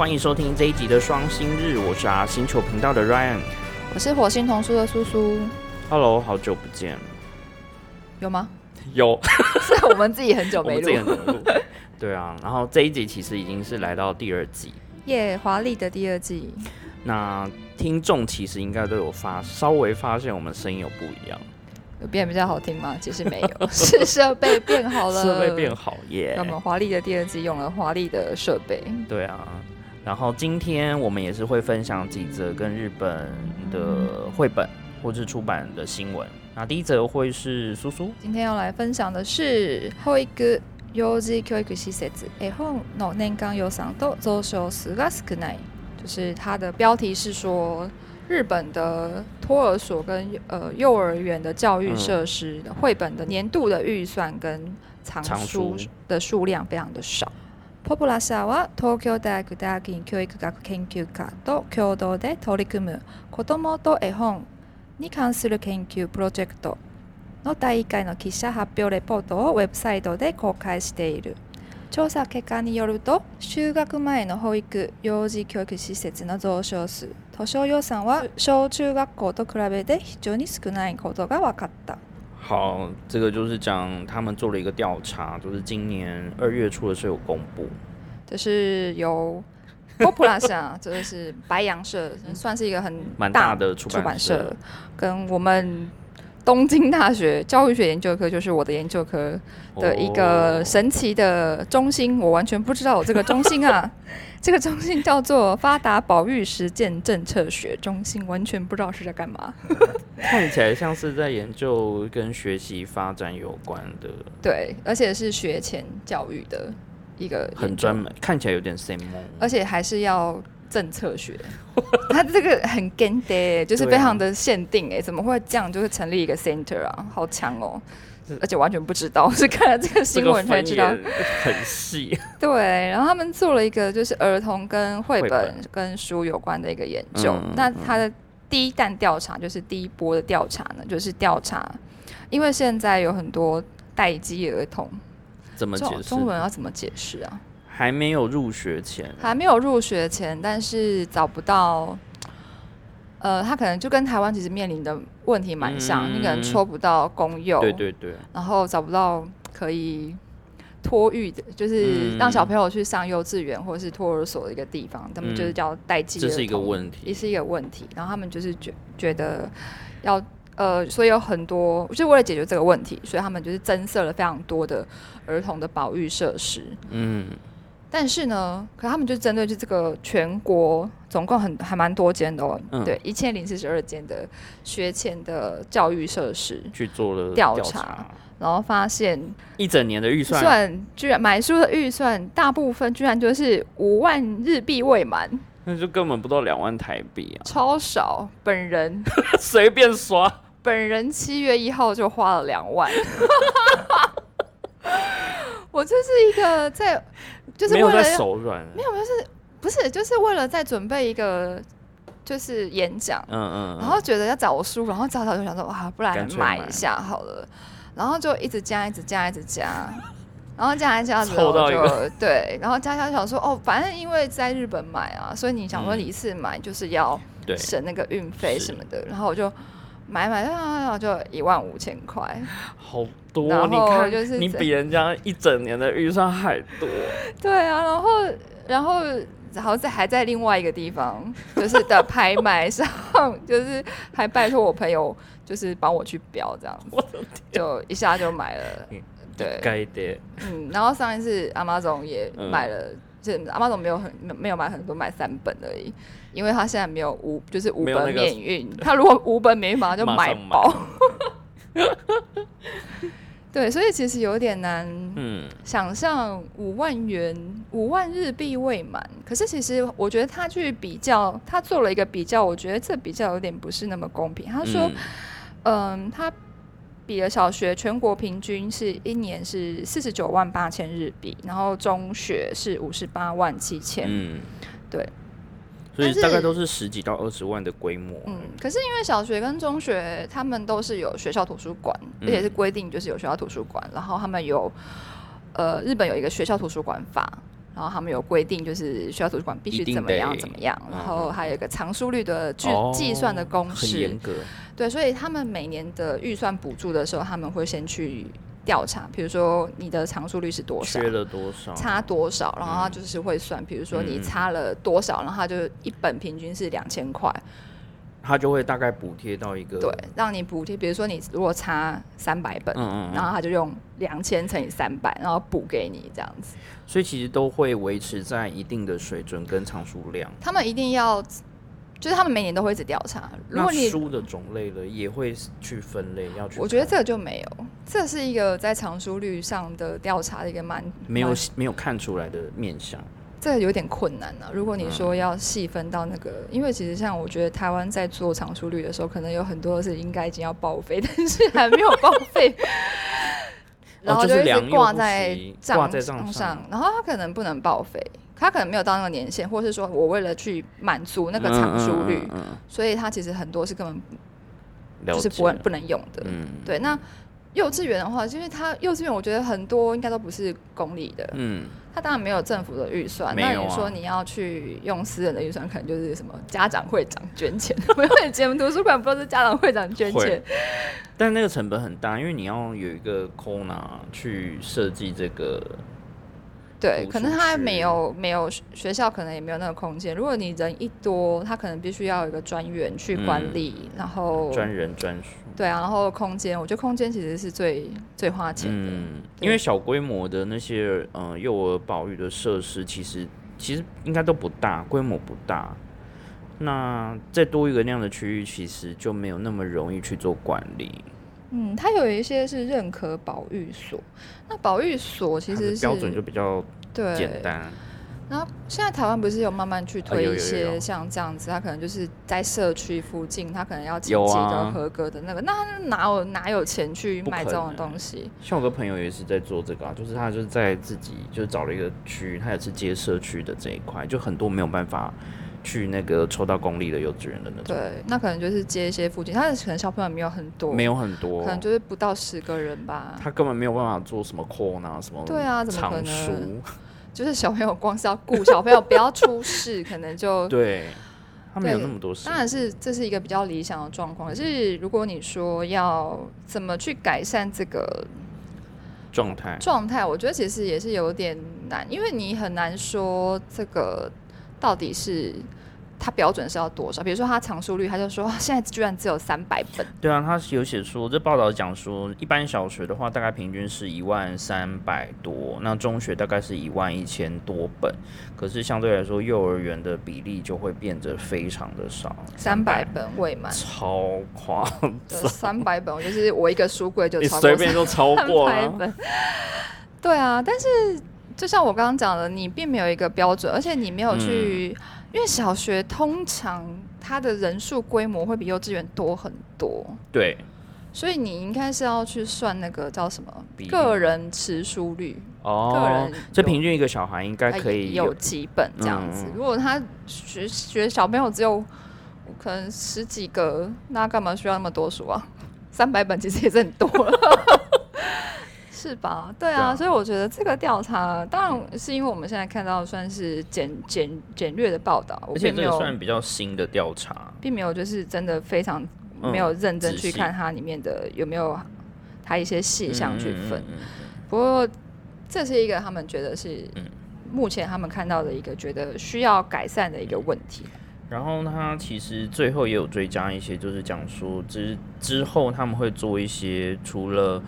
欢迎收听这一集的双星日，我是阿星球频道的 Ryan。我是火星童书的苏苏，Hello，好久不见。有吗？有，是我们自己很久没我们之前录。怎么录？对啊，然后这一集其实已经是来到第二季。耶，华丽的第二季，那听众其实应该都有发稍微发现我们声音有不一样，有变比较好听吗？其实没有，是设备变好了，设备变。好耶。那么华丽的第二季用了华丽的设备，对啊，然后今天我们也是会分享几则跟日本的绘本或是出版的新闻。那第一则会是苏苏，今天要来分享的是保育幼児教育施設絵本の年間予算と増床数が少ない，就是它的标题是说。日本的托儿所跟呃幼儿园的教育设施的绘本的年度的预算跟藏藏书书的数量非常的少。 ポプラ社は東京大学大学院教育学研究科と共同で取り組む子どもと絵本に関する研究プロジェクトの第1回の記者発表レポートをウェブサイトで公開している。調査結果によると就学前の保育幼児教育施設の増床数図書予算は小中学校と比べて非常に少ないことが分かった。好，这个就是讲他们做了一个调查，就是今年二月初的时候有公布。这是由 Popula 社，这个是白羊社，算是一个很蛮大的出版社，跟我们东京大学教育学研究科，就是我的研究科的一个哦神奇的中心，我完全不知道有这个中心啊。这个中心叫做发达保育实践政策学中心，完全不知道是在干嘛。看起来像是在研究跟学习发展有关的，对，而且是学前教育的一个很专门，看起来有点 same 梦。而且还是要政策学，他这个很 g a n d 就是非常的限定哎、怎么会这样？就是成立一个 center 啊，好强哦！而且完全不知道，是看了这个新闻才知道。很细。对，然后他们做了一个就是儿童跟绘本跟书有关的一个研究。嗯那他的第一弹调查就是第一波的调查呢，就是调查，因为现在有很多待机儿童，怎么解释？中中文要怎么解释啊？还没有入学前，还没有入学前，但是找不到，呃，他可能就跟台湾其实面临的问题蛮像，嗯你可能抽不到公幼，对对对，然后找不到可以托育的，就是嗯让小朋友去上幼稚园或者是托儿所的一个地方，他们就是叫代际、这是一个问题也。是一个问题。然后他们就是觉觉得要呃，所以有很多就是为了解决这个问题，所以他们就是增设了非常多的儿童的保育设施。嗯，但是呢，可他们就针对就这个全国总共很还蛮多间的哦，嗯。对，一千零四十二间的学前的教育设施，去做了调查查，然后发现一整年的预算？算居然买书的预算大部分居然就是五万日币未满，那就根本不到两万台币啊，超少。本人。随便刷。本人七月一号就花了两万，我这是一个在就是没有在为了手软。没有，就是不是就是为了在准备一个就是演讲，嗯嗯，然后觉得要找书，然后找找就想说哇，不然买买一下好了，然后就一直加，一直加，一直加，然后加一加之后就对，然后加加想说哦，反正因为在日本买啊，所以你想说嗯。你一次买就是要对，省那个运费什么的，然后我就买买然后就一万五千块，好多。你看，就是你比人家一整年的预算还多。对啊，然后然后然后在还在另外一个地方，就是的拍卖上，就是还拜托我朋友，就是帮我去标这样子，就一下就买了。对，该的。嗯，然后上一次 Amazon 也买了，就是 Amazon 没有很没没有买很多，买三本而已，因为他现在没有五就是五本免运，他如果 五本免运马上就买马上买爆。对，所以其实有点难嗯，想象五万元、五万日币未满。可是其实我觉得他去比较，他做了一个比较，我觉得这比较有点不是那么公平。他说，嗯嗯，他比了小学全国平均是一年是四十九万八千日币，然后中学是五十八万七千。嗯，对。所以大概都是十几到二十万的规模。嗯，可是因为小学跟中学他们都是有学校图书馆，嗯。而且是规定就是有学校图书馆，然后他们有呃日本有一个学校图书馆法，然后他们有规定，就是学校图书馆必须怎么样怎么样，然嗯后还有一个藏书率的计哦计算的公很严式，格，对，所以他们每年的预算补助的时候，他们会先去调查，比如说你的藏书率是多少缺。了多少？差多少，然后他就是会算，比如说你嗯差了多少，然后他就一本平均是两千块，他就会大概补贴到一个对，让你补贴。比如说你如果差三百本，嗯嗯嗯，然后他就用两千乘以三百，然后补给你这样子。所以其实都会维持在一定的水准跟藏书量。他们一定要，就是他们每年都会一直调查。如果你，书的种类了，也会去分类，要去我觉得这个就没有，这是一个在藏书率上的调查的一个蛮没有没有看出来的面相。这个有点困难啊。如果你嗯说要细分到那个，因为其实像我觉得台湾在做藏书率的时候，可能有很多是应该已经要报废，但是还没有报废。然后哦就一直挂在账上，然后它可能不能报废，它可能没有到那个年限，或是说我为了去满足那个藏书率，嗯嗯嗯所以他其实很多是根本就是不能不能用的。嗯，对，那幼稚园的话，因为他幼稚园我觉得很多应该都不是公立的，嗯，他当然没有政府的预算。那你说你要去用私人的预算，可能就是什么家长会长捐钱。我以前图书馆不都是家长会长捐钱？但那个成本很大，因为你要有一个 corner 去设计这个，对，可能他没有没有学校，可能也没有那个空间。如果你人一多，他可能必须要有一个专员去管理，然后专人专属。对啊，然后空间，我觉得空间其实是最最花钱的。嗯，因为小规模的那些呃幼儿保育的设施，其实其实应该都不大，规模不大。那再多一个那样的区域，其实就没有那么容易去做管理。嗯，它有一些是认可保育所，那保育所其实是标准就比较对简单。然后现在台湾不是有慢慢去推一些像这样子，它可能就是在社区附近，它可能要几个啊合格的那个，那他哪有哪有钱去卖这种东西？像我个朋友也是在做这个啊，就是他就是在自己就是找了一个区域，他也是接社区的这一块，就很多没有办法去那个抽到公立的幼稚园的那种，对，那可能就是接一些附近，他可能小朋友没有很多，没有很多。可，能就是不到十个人吧。他根本没有办法做什么 corner 啊什么对啊怎么可，能？就是小朋友光是要顾小朋友不要出事，可能就对，他没有那么多事，当然是这是一个比较理想的状况。可是如果你说要怎么去改善这个状态，状态，我觉得其实也是有点难，因为你很难说这个到底是它标准是要多少。比如说它藏书率，他就说啊 现在居然只有三百本，对啊，他有写说，这报道讲说，一般小学的话，大概平均是一万三百多，那中学大概是一万一千多本，可是相对来说，幼儿园的比例就会变得非常的少，三百本未满。超夸张，三百本，我就是我一个书柜就超过 随便就超过了。三百本。对啊，但是就像我刚刚讲的，你并没有一个标准，而且你没有去，嗯因为小学通常它的人数规模会比幼稚园多很多，对，所以你应该是要去算那个叫什么个人持书率，个哦人，有这平均一个小孩应该可以有几本这样子。嗯如果他学学小朋友只有可能十几个，那干嘛需要那么多书啊？三百本其实也是很多了。是吧？对啊，所以我觉得这个调查，当然是因为我们现在看到算是简简简略的报道，我而且这个算比较新的调查，并没有就是真的非常嗯没有认真去看它里面的有没有它一些细项去分。不过这是一个他们觉得是嗯目前他们看到的一个觉得需要改善的一个问题。然后他其实最后也有追加一些，就是讲说之之后他们会做一些除了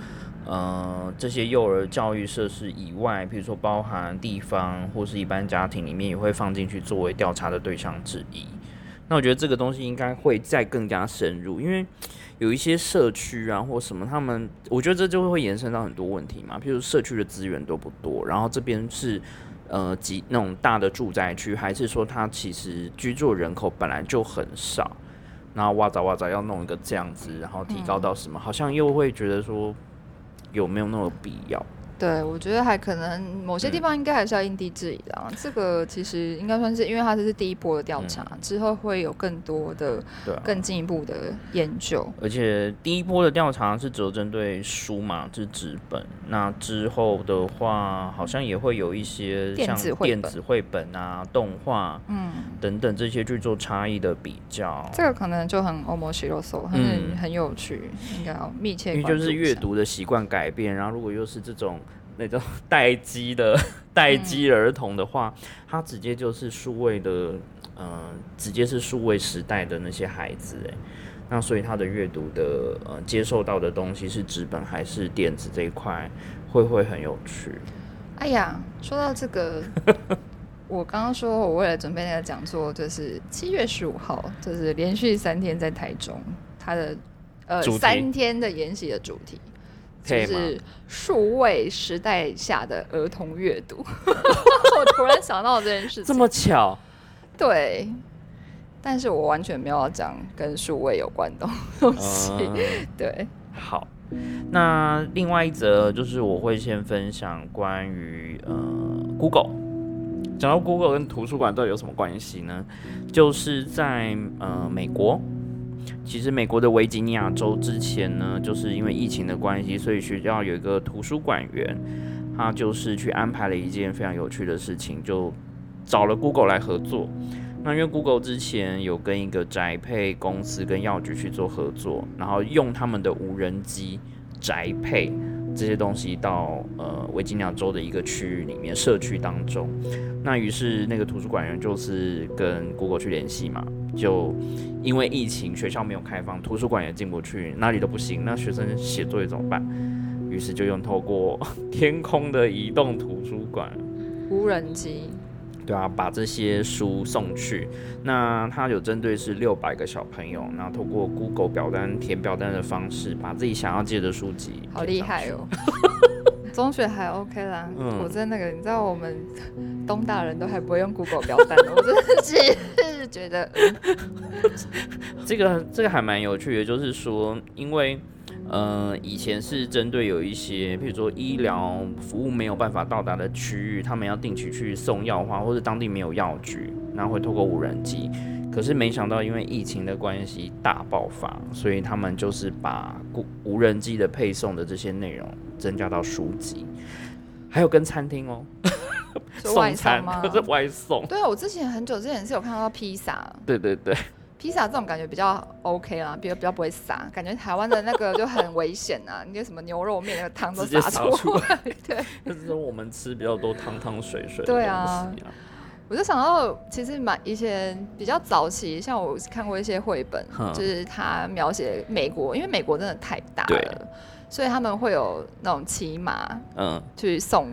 呃这些幼儿教育设施以外，比如说包含地方或是一般家庭里面也会放进去作为调查的对象之一。那我觉得这个东西应该会再更加深入，因为有一些社区啊或什么，他们我觉得这就会延伸到很多问题嘛，譬如社区的资源都不多，然后这边是呃几那种大的住宅区，还是说它其实居住人口本来就很少，然后哇咋哇咋要弄一个这样子，然后提高到什么，好像又会觉得说有没有那么必要？对，我觉得还可能某些地方应该还是要因地制宜的、啊。这个其实应该算是，因为它这是第一波的调查，之后会有更多的、对啊。更进一步的研究。而且第一波的调查是只有针对书嘛，是纸本。那之后的话，好像也会有一些电像子绘本电子绘本啊、动画嗯，等等这些去做差异的比较。这个可能就很 omoshiro 很、嗯很有趣，应该要密切因为。就是阅读的习惯改变，然后如果又是这种那种 待机的 待机儿童的话，他直接就是数位的，呃，直接是数位时代的那些孩子，哎，那所以他的阅读的呃接受到的东西是纸本还是电子这一块，会会很有趣。哎呀，说到这个，我刚刚说我为了准备那个讲座，就是七月十五号，就是连续三天在台中，他的呃三天的研习的主题。就是数位时代下的儿童阅读，我突然想到这件事情。这么巧，对，但是我完全没有要讲跟数位有关的东西。嗯 对，好，那另外一则就是我会先分享关于呃 Google。讲到 Google 跟图书馆到底有什么关系呢？就是在呃美国，其实美国的维吉尼亚州之前呢，就是因为疫情的关系，所以学校有一个图书馆员，他就是去安排了一件非常有趣的事情，就找了 Google 来合作。那因为 Google 之前有跟一个宅配公司跟药局去做合作，然后用他们的无人机宅配这些东西到呃维吉尼亚州的一个区域里面社区当中。那于是那个图书馆员就是跟 Google 去联系嘛，就因为疫情学校没有开放，图书馆也进不去，哪里都不行，那学生写作业怎么办？于是就用透过 天空的移动图书馆无人机，对啊，把这些书送去。那他有针对是六百个小朋友，然后透过 Google 表单填表单的方式，把自己想要借的书籍，好厉害！哦！中学还 OK 啦，嗯。我在那个，你知道我们东大人都还不会用 Google 表单，我真的是觉得，嗯。这个这个还蛮有趣的，就是说，因为呃以前是针对有一些，比如说医疗服务没有办法到达的区域，他们要定期去送药花，或者当地没有药局，然后会透过无人机。可是没想到，因为疫情的关系大爆发，所以他们就是把无无人机的配送的这些内容增加到书籍，还有跟餐厅哦，送餐吗？可 是外送，对啊，我之前很久之前是有看到披萨，对对对，披萨这种感觉比较 OK 啦，比较比较不会洒，感觉台湾的那个就很危险啊，你那什么牛肉面那个汤都洒洒出来，对。就是说我们吃比较多汤汤水水的对啊。我就想到，其实蛮以前比较早期，像我看过一些绘本，就是他描写美国，因为美国真的太大了，所以他们会有那种骑马嗯，去送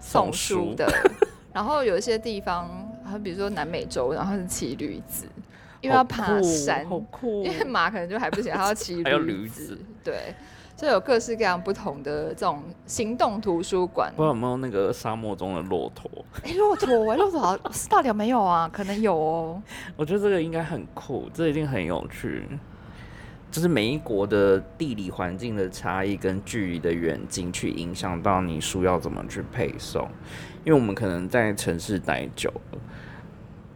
送送书书的，然后有一些地方，比如说南美洲，然后是骑驴子，因为要爬山，好酷因为马可能就还不行，还要骑驴 驴子对，就有各式各样不同的这种行动图书馆不。知道有没有那个沙漠中的骆驼？哎，骆驼，哎，骆驼好是到底有没有啊？可能有哦。我觉得这个应该很酷，这一定很有趣。就是每一国的地理环境的差异跟距离的远近，去影响到你书要怎么去配送。因为我们可能在城市待久了，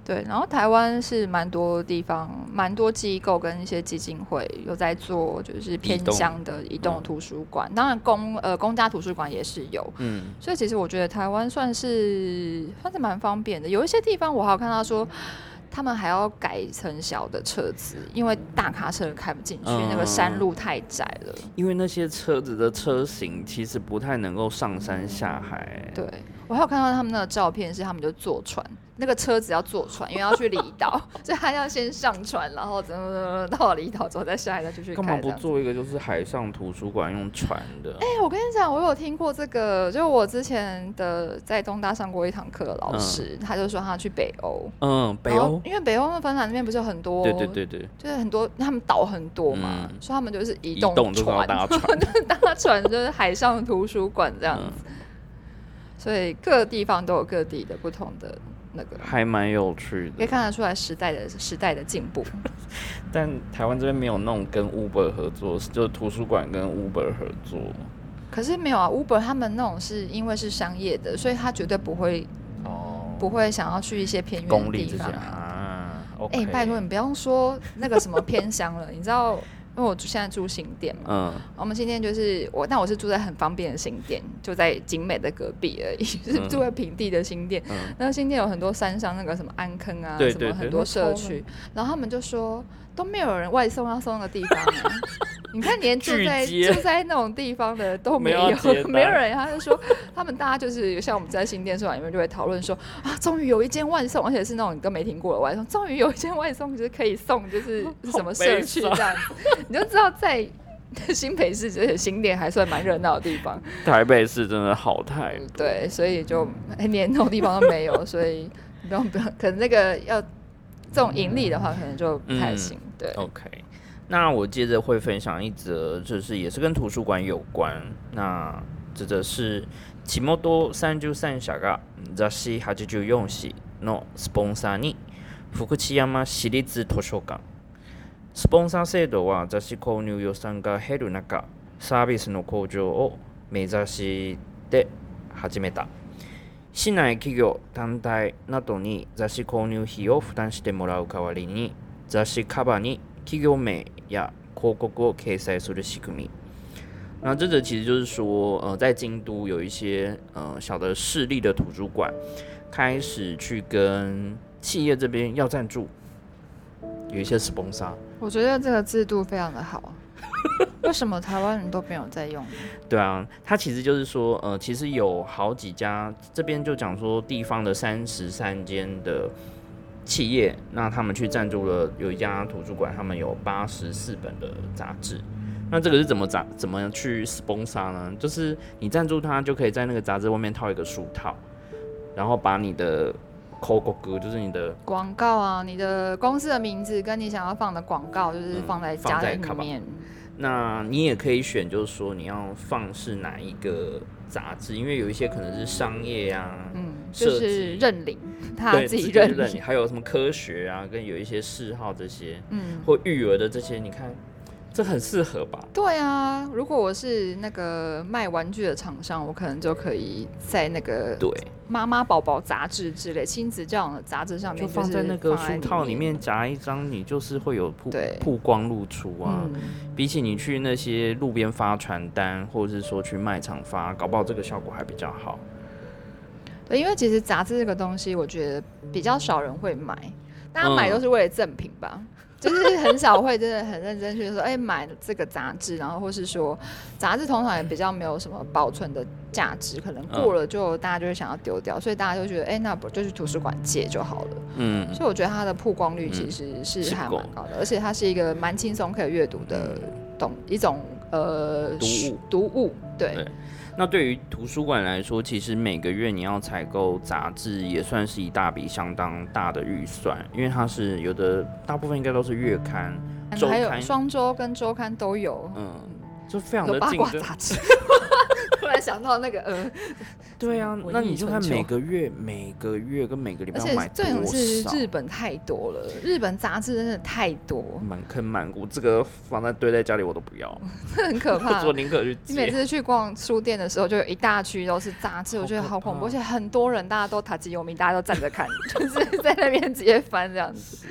对，然后台湾是蛮多地方，蛮多机构跟一些基金会有在做，就是偏乡的移动嗯图书馆。当然公呃公家图书馆也是有，嗯，所以其实我觉得台湾算是算是蛮方便的。有一些地方我还有看到说，他们还要改成小的车子，因为大卡车开不进去，那个山嗯路太窄了。因为那些车子的车型其实不太能够上山下海。对我还有看到他们那个照片，是他们就坐船，那个车子要坐船，因为要去离岛，所以他要先上船，然后怎么怎么到了离岛之后再下来再继续干嘛不做一个就是海上图书馆用船的？哎、我跟你讲，我有听过这个，就我之前的在东大上过一堂课的老师，他就说他去北欧，嗯，北欧，因为北欧那芬兰那边不是有很多，对对，对对，就是很多他们岛很多嘛，嗯。所以他们就是移移动船，搭船。搭船就是海上图书馆这样子，嗯所以各地方都有各地的不同的那个。还蛮有趣的可以，看得出来时代的时代的进步。但台湾这边没有那种跟 Uber 合作，就是图书馆跟 Uber 合作。可是没有啊，Uber 他们那种是因为是商业的，所以他绝对不会哦，不会想要去一些偏远的地方啊。啊。哎、拜托你不要说那个什么偏乡了，你知道，因为我现在住新店嘛，嗯，我们新店就是我，但我是住在很方便的新店，就在景美的隔壁而已，就是嗯。住在平地的新店。嗯。那个新店有很多山上那个什么安坑啊，什么很多社区，然后他们就说都没有人外送要送的地方、啊。你看，连住在住在那种地方的都没没有没有人。他就说，他们大家就是像我们在新店社团里面就会讨论说啊，终于有一间外送，而且是那种你都没听过的外送，终于有一间外送就是可以送，就是 是什么社区这样子，你就知道在 新北市这些新店还算蛮热闹的地方。台北市真的好太多。对，所以就哎连那种地方都没有，所以不用不用，可能那个要这种盈利的话，可能就不太行。对，OK，那我接着会分享一则，就是也是跟图书馆有关。那这则是地元三十三社が雑誌84誌のスポンサーに福知山市立図書館。スポンサー制度は雑誌購入予算が減る中、サービスの向上を目指して始めた。市内企業、団体などに雑誌購入費を負担してもらう代わりに雑誌カバーに 企業名や広告を掲載する仕組み。那这个其实就是说，呃，在京都有一些呃小的市立的图书馆，开始去跟企业这边要赞助，有一些 sponsor。我觉得这个制度非常的好。为什么台湾人都没有在用呢？对啊，它其实就是说，呃，其实有好几家，这边就讲说地方的三十三间的 企业，那他们去赞助了有一家图书馆，他们有八十四本的杂志。那这个是怎么杂怎么去 sponsor 呢？就是你赞助他，就可以在那个杂志外面套一个书套，然后把你的 c o 歌，就是你的广告啊，你的公司的名字跟你想要放的广告，就是嗯放在家里面。那你也可以选，就是说你要放是哪一个杂志，因为有一些可能是商业啊，嗯，就是认领，他，自己己认认领。还有什么科学啊，跟有一些嗜好这些，嗯，或育儿的这些，你看，这很适合吧？对啊，如果我是那个卖玩具的厂商，我可能就可以在那个对，妈妈宝宝杂志之类亲子教养的杂志上面，就放在那个书套里面。夹一张，你就是会有曝曝光露出啊。嗯，比起你去那些路边发传单，或者是说去卖场发，搞不好这个效果还比较好。对，因为其实杂志这个东西，我觉得比较少人会买，大家买嗯都是为了赠品吧。就是很少会真的很认真去说，哎、买这个杂志，然后或是说，杂志通常也比较没有什么保存的价值，可能过了就大家就会想要丢掉，所以大家就觉得，哎、那不就去图书馆借就好了。嗯，所以我觉得它的曝光率其实是还蛮高的，而且它是一个蛮轻松可以阅读的懂一种呃读物读物，对对那对于图书馆来说，其实每个月你要采购杂志也算是一大笔相当大的预算，因为它是有的，大部分应该都是月刊，周还有刊双周跟周刊都有，嗯，就非常的竞争。卦杂志。突然想到那个呃，对啊，那你就看每个 月、每个月跟每个礼拜要买多重点是，日本太多了，日本杂志真的太多，满坑满谷，这个放在堆在家里我都不要，很可 怕我。宁可去。你每次去逛书店的时候，就有一大区都是杂志，我觉得好恐怖，而且很多人，大家都塔吉有名，大家都站着看，就是在那边直接翻这样子。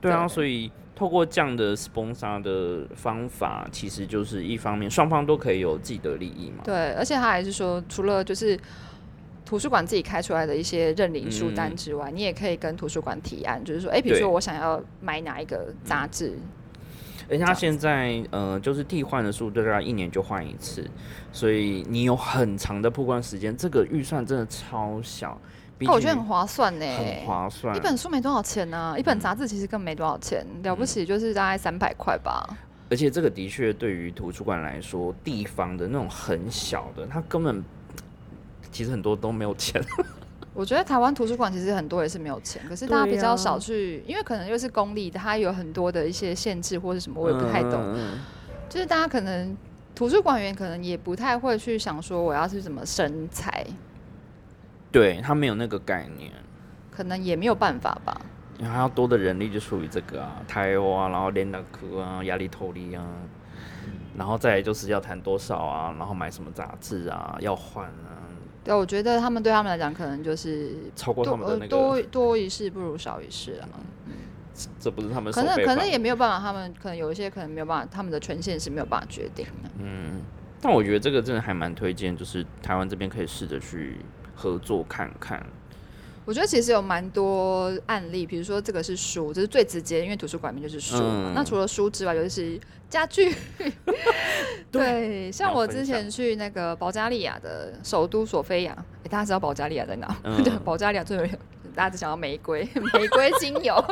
对啊，对所以透过这样的 sponsor 的方法，其实就是一方面双方都可以有自己的利益嘛。对，而且他还是说，除了就是图书馆自己开出来的一些认领书单之外，你也可以跟图书馆提案，就是说，哎，比如说我想要买哪一个杂志，而且它现在呃，就是替换的速度大概一年就换一次，所以你有很长的曝光时间，这个预算真的超小，我觉得很划算呢。很划算。一本书没多少钱呢、一本杂志其实更没多少钱，了不起就是大概三百块吧。而且这个的确对于图书馆来说，地方的那种很小的，它根本其实很多都没有钱。我觉得台湾图书馆其实很多也是没有钱，可是大家比较少去，因为可能又是公立的，它有很多的一些限制或者什么，我也不太懂。就是大家可能图书馆员可能也不太会去想说我要是怎么生财，对他没有那个概念。可能也没有办法吧。然后还要多的人力就属于这个啊，台湾啊，然后连达科啊，压力透力啊，然后再就是要谈多少啊，然后买什么杂志啊，要换啊，对，我觉得他们对他们来讲，可能就是超过他多们的那个，呃多多一事不如少一事啊。这不是他们可能可能也没有办法，他们可能有一些可能没有办法，他们的权限是没有办法决定的。嗯，但我觉得这个真的还蛮推荐，就是台湾这边可以试着去合作看看。我觉得其实有蛮多案例，比如说这个是书，这是最直接，因为图书馆里面就是书嘛。嗯那除了书之外，尤其是家具。对，像我之前去那个保加利亚的首都索菲亚，诶大家知道保加利亚在哪？嗯 对，保加利亚最有名，大家只想要玫瑰，玫瑰精油。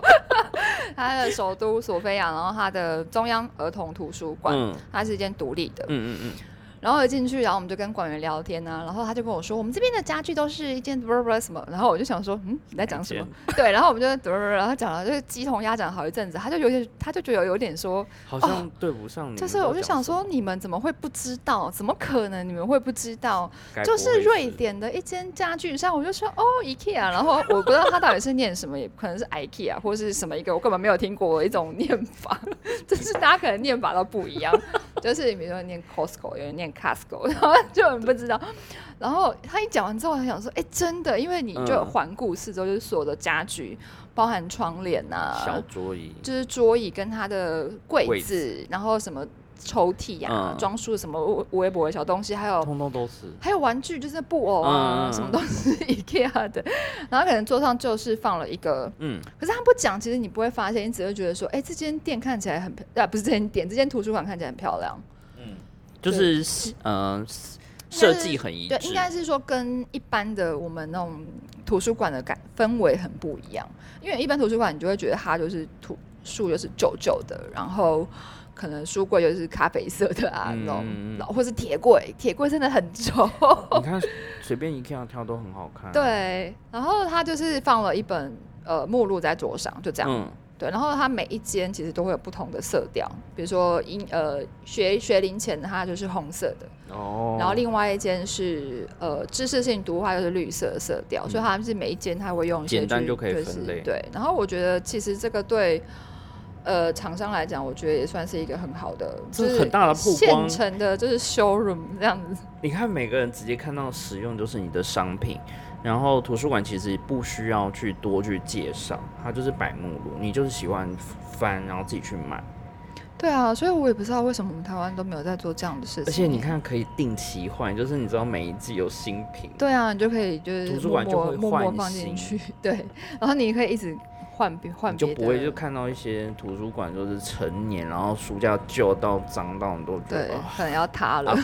它的首都索菲亚，然后它的中央儿童图书馆，嗯它是一间独立的。嗯嗯嗯，然后一进去，然后我们就跟馆员聊天啊，然后他就跟我说，我们这边的家具都是一件不不不什么，然后我就想说，嗯，你在讲什么？对，然后我们就然后讲了就是鸡同鸭讲好一阵子，他就有点，他就觉得有点说，好像对不上你哦就是我就想说，你们怎么会不知道？怎么可能你们会不知道？就是瑞典的一间家具商，我就说哦，IKEA，然后我不知道他到底是念什么，也可能是 IKEA 或是什么一个我根本没有听过的一种念法，就是大家可能念法都不一样，就是比如说念 Costco，有人念 Casco，然后就很不知道。然后他一讲完之后，我想说，哎、真的，因为你就环顾四周，就是所有的家具，包含窗帘啊，小桌椅，就是桌椅跟它的柜柜子，然后什么抽屉啊，嗯装饰什么微博的小东西，还有通通都是。还有玩具，就是布偶啊，嗯嗯嗯什么都是 IKEA 的。然后可能桌上就是放了一个，嗯，可是他不讲，其实你不会发现，你只会觉得说，哎、这间店看起来很漂，啊，不是这间店，这间图书馆看起来很漂亮。嗯就是呃设计很一对，致应，该是说跟一般的我们那种图书馆的感氛围很不一样。因为一般图书馆你就会觉得它就是图书就是旧旧的，然后可能书柜就是咖啡色的啊，嗯那种或是铁柜，铁柜真的很丑。你看随便一看挑都很好看。，对，然后他就是放了一本呃目录在桌上，就这样。嗯对，然后它每一间其实都会有不同的色调，比如说英呃学学龄前的它就是红色的，哦，然后另外一间是呃知识性读物，它就是绿色的色调，所以它是每一间它会用一些去简单就可以是分类对，然后我觉得其实这个对。呃，厂商来讲，我觉得也算是一个很好的，就是很大的曝光现成的，就是 showroom 这样子。你看每个人直接看到使用就是你的商品，然后图书馆其实不需要去多去介绍，它就是摆目录，你就是喜欢翻，然后自己去买。对啊，所以我也不知道为什么我们台湾都没有在做这样的事情。而且你，看可以定期换，就是你知道每一季有新品，对啊，你就可以就是图书馆就会默默默默换放进新去，对，然后你可以一直换别换你就，不会就看到一些图书馆就是成年，然后书架旧到脏到你都觉对可能要塌了。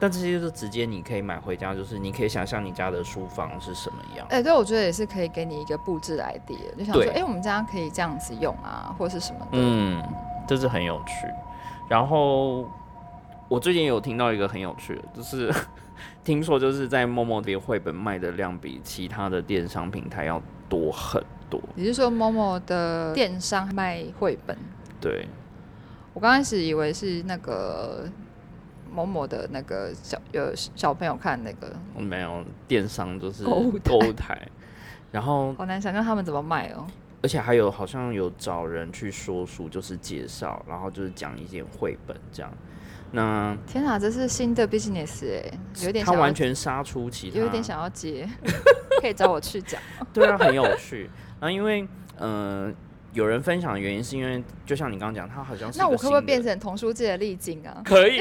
但这些就是直接你可以买回家，就是你可以想象你家的书房是什么样。哎、对，我觉得也是可以给你一个布置的 idea，就想说，对哎、我们家可以这样子用啊，或是什么的。嗯，这是很有趣。然后我最近有听到一个很有趣的，就是 听说就是在陌陌边绘本卖的量比其他的电商平台要多很多。你是说某某的电商卖绘本？对，我刚开始以为是那个某某的那个小有小朋友看那个，没有电商就是购物台购物台，然后好难想象他们怎么卖哦。而且还有好像有找人去说书，就是介绍，然后就是讲一点绘本这样。那天哪，这是新的 business 哎、有点他完全杀出其他，有点想要接，可以找我去讲。对啊，很有趣。那因为嗯、呃有人分享的原因是因为，就像你刚刚讲，他好像是那我可不可以变成童书界的丽晶啊？可以？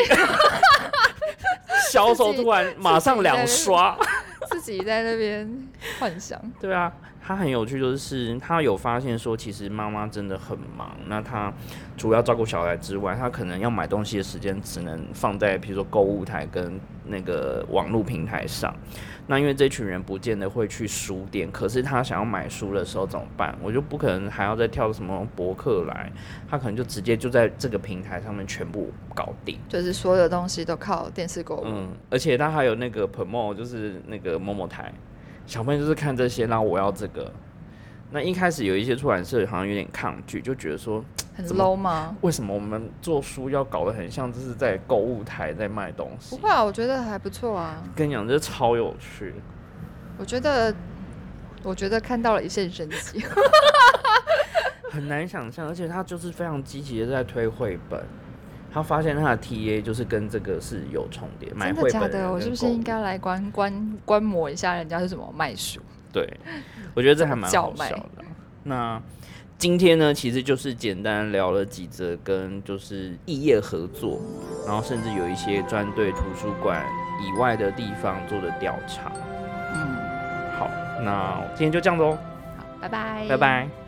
销售突然马上两刷。自己在那边幻想。对啊，他很有趣，就是他有发现说，其实妈妈真的很忙。那他除了要照顾小孩之外，他可能要买东西的时间只能放在比如说购物台跟那个网络平台上。那因为这群人不见得会去书店，可是他想要买书的时候怎么办？我就不可能还要再跳什么博客来，他可能就直接就在这个平台上面全部搞定。就是所有东西都靠电视购物。嗯，而且他还有那个 promo，就是那个某某台，小朋友就是看这些，然后我要这个。那一开始有一些出版社好像有点抗拒，就觉得说，很 low 吗？为什么我们做书要搞得很像这是在购物台在卖东西？不会啊，我觉得还不错啊。跟你讲，这超有趣。我觉得，我觉得看到了一线生机。很难想象，而且他就是非常积极的在推绘本，他发现他的 TA 就是跟这个是有重叠，买？绘本人我是不是应该来观观观摩一下人家是怎么卖书？对，我觉得这还蛮好笑的。那今天呢，其实就是简单聊了几则跟就是异业合作，然后甚至有一些专对图书馆以外的地方做的调查。嗯，好，那今天就这样子哦，好，拜拜，拜拜。